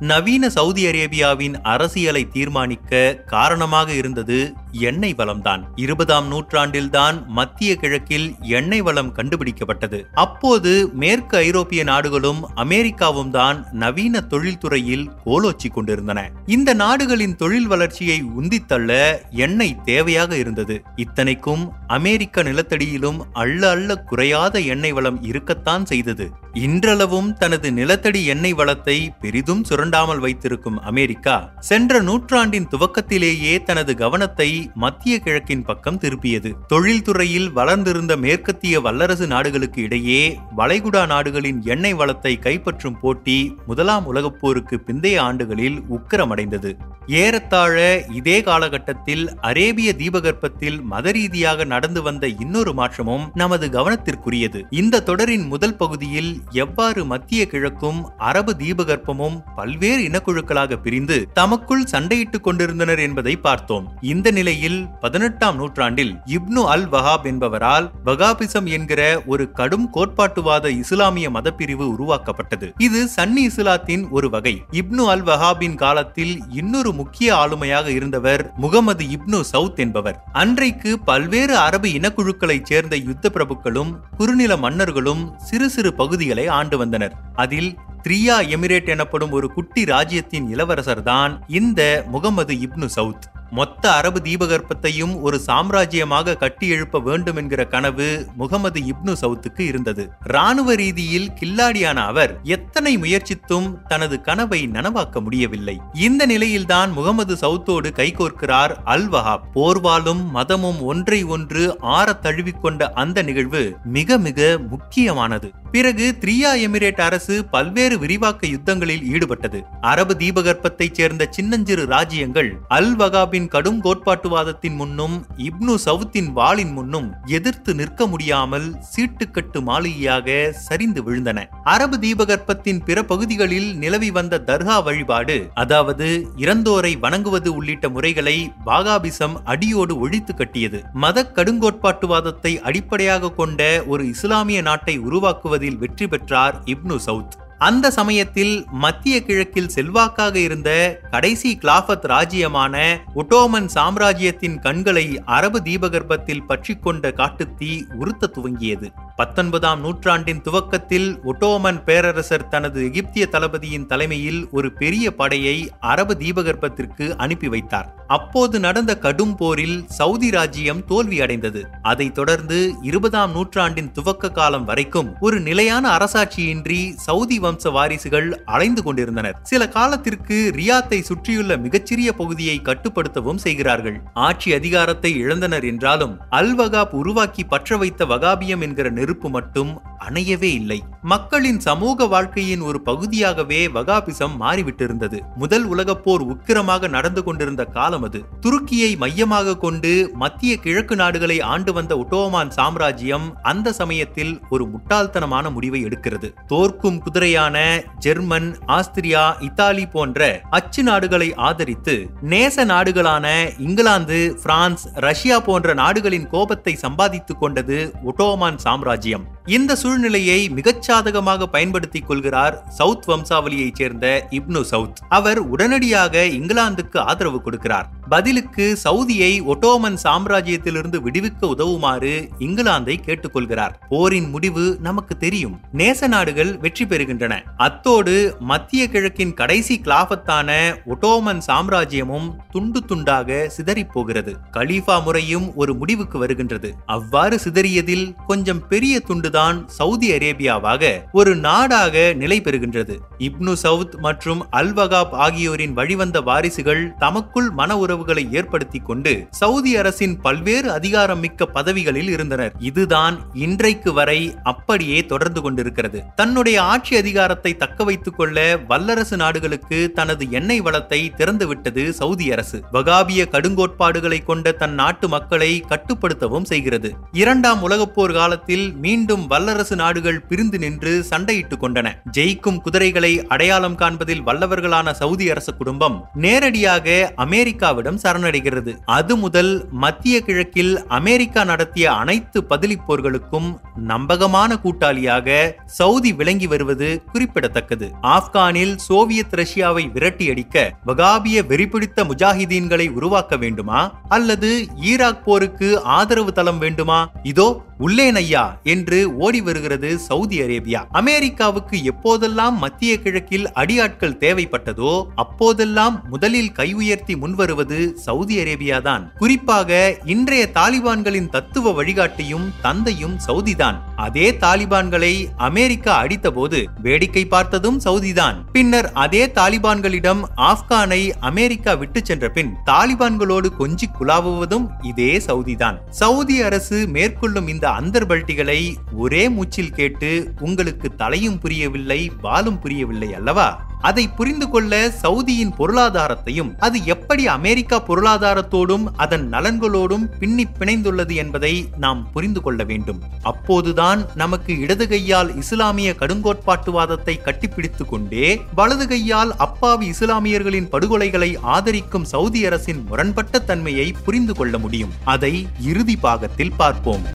நவீன சவுதி அரேபியாவின் அரசியலை தீர்மானிக்க காரணமாக இருந்தது எண்ணெய் வளம்தான் இருபதாம் நூற்றாண்டில்தான் மத்திய கிழக்கில் எண்ணெய் வளம் கண்டுபிடிக்கப்பட்டது. அப்போது மேற்கு ஐரோப்பிய நாடுகளும் அமெரிக்காவும் தான் நவீன தொழில்துறையில் கோலோச்சி கொண்டிருந்தன. இந்த நாடுகளின் தொழில் வளர்ச்சியை உந்தித்தள்ள எண்ணெய் தேவையாக இருந்தது. இத்தனைக்கும் அமெரிக்க நிலத்தடியிலும் அள்ள அள்ள குறையாத எண்ணெய் வளம் இருக்கத்தான் செய்தது. இன்றளவும் தனது நிலத்தடி எண்ணெய் வளத்தை பெரிதும் சுரண்டாமல் வைத்திருக்கும் அமெரிக்கா சென்ற நூற்றாண்டின் துவக்கத்திலேயே தனது கவனத்தை மத்திய கிழக்கின் பக்கம் திருப்பியது தொழில்துறையில் வளர்ந்திருந்த மேற்கத்திய வல்லரசு நாடுகளுக்கு இடையே வளைகுடா நாடுகளின் எண்ணெய் வளத்தை கைப்பற்றும் போட்டி முதலாம் உலகப் போருக்கு பிந்தைய ஆண்டுகளில் உக்கிரமடைந்தது. ஏறத்தாழ இதே காலகட்டத்தில் அரேபிய தீபகற்பத்தில் மத ரீதியாக நடந்து வந்த இன்னொரு மாற்றமும் நமது கவனத்திற்குரியது. இந்த தொடரின் முதல் பகுதியில் எவ்வாறு மத்திய கிழக்கும் அரபு தீபகற்பமும் பல்வேறு இனக்குழுக்களாக பிரிந்து தமக்குள் சண்டையிட்டுக் கொண்டிருந்தனர் என்பதை பார்த்தோம். இந்த இந்நிலையில் பதினெட்டாம் நூற்றாண்டில் இப்னு அல் வஹாப் என்பவரால் வகாபிசம் என்கிற ஒரு கடும் கோட்பாட்டுவாத இஸ்லாமிய மதப்பிரிவு உருவாக்கப்பட்டது. இது சன்னி இஸ்லாத்தின் ஒரு வகை. இப்னு அல் வஹாபின் காலத்தில் இன்னொரு முக்கிய ஆளுமையாக இருந்தவர் முகமது இப்னு சவுத் என்பவர். அன்றைக்கு பல்வேறு அரபு இனக்குழுக்களைச் சேர்ந்த யுத்த பிரபுக்களும் குறுநில மன்னர்களும் சிறு சிறு பகுதிகளை ஆண்டு வந்தனர். அதில் த்ரியா எமிரேட் எனப்படும் ஒரு குட்டி ராஜ்யத்தின் இளவரசர் தான் இந்த முகமது இப்னு சவுத். மொத்த அரபு தீபகற்பத்தையும் ஒரு சாம்ராஜ்யமாக கட்டி எழுப்ப வேண்டும் என்கிற கனவு முகமது இப்னு சவுத்துக்கு இருந்தது. ராணுவ ரீதியில் கில்லாடியான அவர் எத்தனை முயற்சித்தும் தனது கனவை நனவாக்க முடியவில்லை. இந்த நிலையில்தான் முகமது சவுத்தோடு கைகோர்க்கிறார் அல் வஹாப் போர்வாலும் மதமும் ஒன்றை ஒன்று ஆற தழுவிக்கொண்ட அந்த நிகழ்வு மிக மிக முக்கியமானது. பிறகு த்ரியா எமிரேட் அரசு பல்வேறு விரிவாக்க யுத்தங்களில் ஈடுபட்டது. அரபு தீபகற்பத்தைச் சேர்ந்த சின்னஞ்சிறு ராஜ்யங்கள் அல் வகாபின் கடும் கோட்பாட்டுவாதத்தின் முன்னும் இப்னு சவுத்தின் வாளின் முன்னும் எதிர்த்து நிற்க முடியாமல் சீட்டுக்கட்டு மாளிகையாக சரிந்து விழுந்தன. அரபு தீபகற்பத்தின் பிற பகுதிகளில் நிலவி வந்த தர்கா வழிபாடு அதாவது இறந்தோரை வணங்குவது உள்ளிட்ட முறைகளை பாகாபிசம் அடியோடு ஒழித்து கட்டியது. மத கடுங்கோட்பாட்டுவாதத்தை அடிப்படையாக கொண்ட ஒரு இஸ்லாமிய நாட்டை உருவாக்குவதில் வெற்றி பெற்றார் இப்னு சவுத். அந்த சமயத்தில் மத்திய கிழக்கில் செல்வாக்காக இருந்த கடைசி கிளாஃபத் ராஜ்யமான ஒட்டோமன் சாம்ராஜ்யத்தின் கண்களை அரபு தீபகற்பத்தில் பற்றிக்கொண்ட காட்டுத்தீ உறுத்த துவங்கியது. பத்தொன்பதாம் நூற்றாண்டின் துவக்கத்தில் ஒட்டோமன் பேரரசர் தனது எகிப்திய தளபதியின் தலைமையில் ஒரு பெரிய படையை அரபு தீபகற்பத்திற்கு அனுப்பி வைத்தார். அப்போது நடந்த கடும் போரில் சவுதி ராஜ்யம் தோல்வி அடைந்தது. அதைத் தொடர்ந்து இருபதாம் நூற்றாண்டின் துவக்க காலம் வரைக்கும் ஒரு நிலையான அரசாட்சியின்றி சவுதி வம்ச வாரிசுகள் அலைந்து கொண்டிருந்தனர். சில காலத்திற்கு ரியாத்தை சுற்றியுள்ள மிகச்சிறிய பகுதியை கட்டுப்படுத்தவும் செய்கிறார்கள். ஆட்சி அதிகாரத்தை இழந்தனர் என்றாலும் அல் வகாப் உருவாக்கி பற்ற வைத்த வகாபியம் என்கிற நெருப்பு மட்டும் அணையவே இல்லை. மக்களின் சமூக வாழ்க்கையின் ஒரு பகுதியாகவே வகாபிசம் மாறிவிட்டிருந்தது. முதல் உலகப் போர் உக்கிரமாக நடந்து கொண்டிருந்த காலம் அது. துருக்கியை மையமாக கொண்டு மத்திய கிழக்கு நாடுகளை ஆண்டு வந்த ஒட்டோமான் சாம்ராஜ்யம் அந்த சமயத்தில் ஒரு முட்டாள்தனமான முடிவை எடுக்கிறது. தோற்கும் குதிரையான ஜெர்மன் ஆஸ்திரியா இத்தாலி போன்ற அச்சு நாடுகளை ஆதரித்து நேச நாடுகளான இங்கிலாந்து பிரான்ஸ் ரஷ்யா போன்ற நாடுகளின் கோபத்தை சம்பாதித்துக் கொண்டது ஒட்டோமான் சாம்ராஜ்யம். இந்த சூழ்நிலையை மிகச் சாதகமாக பயன்படுத்திக் கொள்கிறார் சவுத் வம்சாவளியைச் சேர்ந்த இப்னு சவுத். அவர் உடனடியாக இங்கிலாந்துக்கு ஆதரவு கொடுக்கிறார். பதிலுக்கு சவுதியை ஒட்டோமன் சாம்ராஜ்யத்திலிருந்து விடுவிக்க உதவுமாறு இங்கிலாந்தை கேட்டுக்கொள்கிறார். போரின் முடிவு நமக்கு தெரியும். நேச நாடுகள் வெற்றி பெறுகின்றன. அத்தோடு மத்திய கிழக்கின் கடைசி கிளாபத்தான ஒட்டோமன் சாம்ராஜ்யமும் துண்டு துண்டாக சிதறிப் போகிறது கலீஃபா முறையும் ஒரு முடிவுக்கு வருகின்றது. அவ்வாறு சிதறியதில் கொஞ்சம் பெரிய துண்டுதான் சவுதி அரேபியாவாக ஒரு நாடாக நிலை பெறுகின்றது. இப்னு சவுத் மற்றும் அல்வகாப் ஆகியோரின் வழிவந்த வாரிசுகள் தமக்குள் மன உறவுகளை ஏற்படுத்தி கொண்டு சவுதி அரசின் பல்வேறு அதிகாரம் மிக்க பதவிகளில் இருந்தனர். இதுதான் இன்றைக்கு வரை அப்படியே தொடர்ந்து கொண்டிருக்கிறது. தன்னுடைய ஆட்சி அதிகாரத்தை தக்க வைத்துக் கொள்ள வல்லரசு நாடுகளுக்கு தனது எண்ணெய் வளத்தை திறந்துவிட்டது சவுதி அரசு. வகாபிய கடுங்கோட்பாடுகளை கொண்ட தன் நாட்டு மக்களை கட்டுப்படுத்தவும் செய்கிறது. இரண்டாம் உலகப் போர் காலத்தில் மீண்டும் வல்லரசு நாடுகள் பிரிந்து நின்று சண்டையிட்டுக் கொண்டன. ஜெயிக்கும் குதிரைகளை அடையாளம் காண்பதில் வல்லவர்களான சவுதி அரசு குடும்பம் நேரடியாக அமெரிக்காவிடம் அமெரிக்காவிடம் சரணடைகிறது. அது முதல் மத்திய கிழக்கில் அமெரிக்கா நடத்திய அனைத்து பதிலிப் போர்களுக்கும் நம்பகமான கூட்டாளியாக சவுதி விளங்கி வருவது குறிப்பிடத்தக்கது. ஆப்கானில் சோவியத் ரஷ்யாவை விரட்டியடிக்க வகாபிய வெறிபிடித்த முஜாஹிதீன்களை உருவாக்க வேண்டுமா? அல்லது ஈராக் போருக்கு ஆதரவு தளம் வேண்டுமா? இதோ உள்ளேன் ஐயா என்று ஓடி வருகிறது சவுதி அரேபியா. அமெரிக்காவுக்கு எப்போதெல்லாம் மத்திய கிழக்கில் அடியாட்கள் தேவைப்பட்டதோ அப்போதெல்லாம் முதலில் கை உயர்த்தி முன்வருவது சவுதி அரேபியா தான் குறிப்பாக இன்றைய தாலிபான்களின் தத்துவ வழிகாட்டியும் தந்தையும் சவுதிதான். அதே தாலிபான்களை அமெரிக்கா அடித்தபோது வேடிக்கை பார்த்ததும் சவுதிதான். பின்னர் அதே தாலிபான்களிடம் ஆப்கானை அமெரிக்கா விட்டு சென்ற பின் தாலிபான்களோடு கொஞ்சி குலாவுவதும் இதே சவுதிதான். சவுதி அரசு மேற்கொள்ளும் இந்த அந்தர்பல்ட்டிகளை ஒரே மூச்சில் கேட்டு உங்களுக்கு தலையும் புரியவில்லை பாலும் புரியவில்லை அல்லவா? அதை புரிந்து கொள்ள சவுதியின் பொருளாதாரத்தையும் அது எப்படி அமெரிக்கா பொருளாதாரத்தோடும் அதன் நலன்களோடும் பின்னி பிணைந்துள்ளது என்பதை நாம் புரிந்து கொள்ள வேண்டும். அப்போதுதான் நமக்கு இடது கையால் இஸ்லாமிய கடுங்கோட்பாட்டுவாதத்தை கட்டிப்பிடித்து கொண்டே வலது கையால் அப்பாவி இஸ்லாமியர்களின் படுகொலைகளை ஆதரிக்கும் சவுதி அரசின் முரண்பட்ட தன்மையை புரிந்து கொள்ள முடியும். அதை இறுதி பாகத்தில் பார்ப்போம்.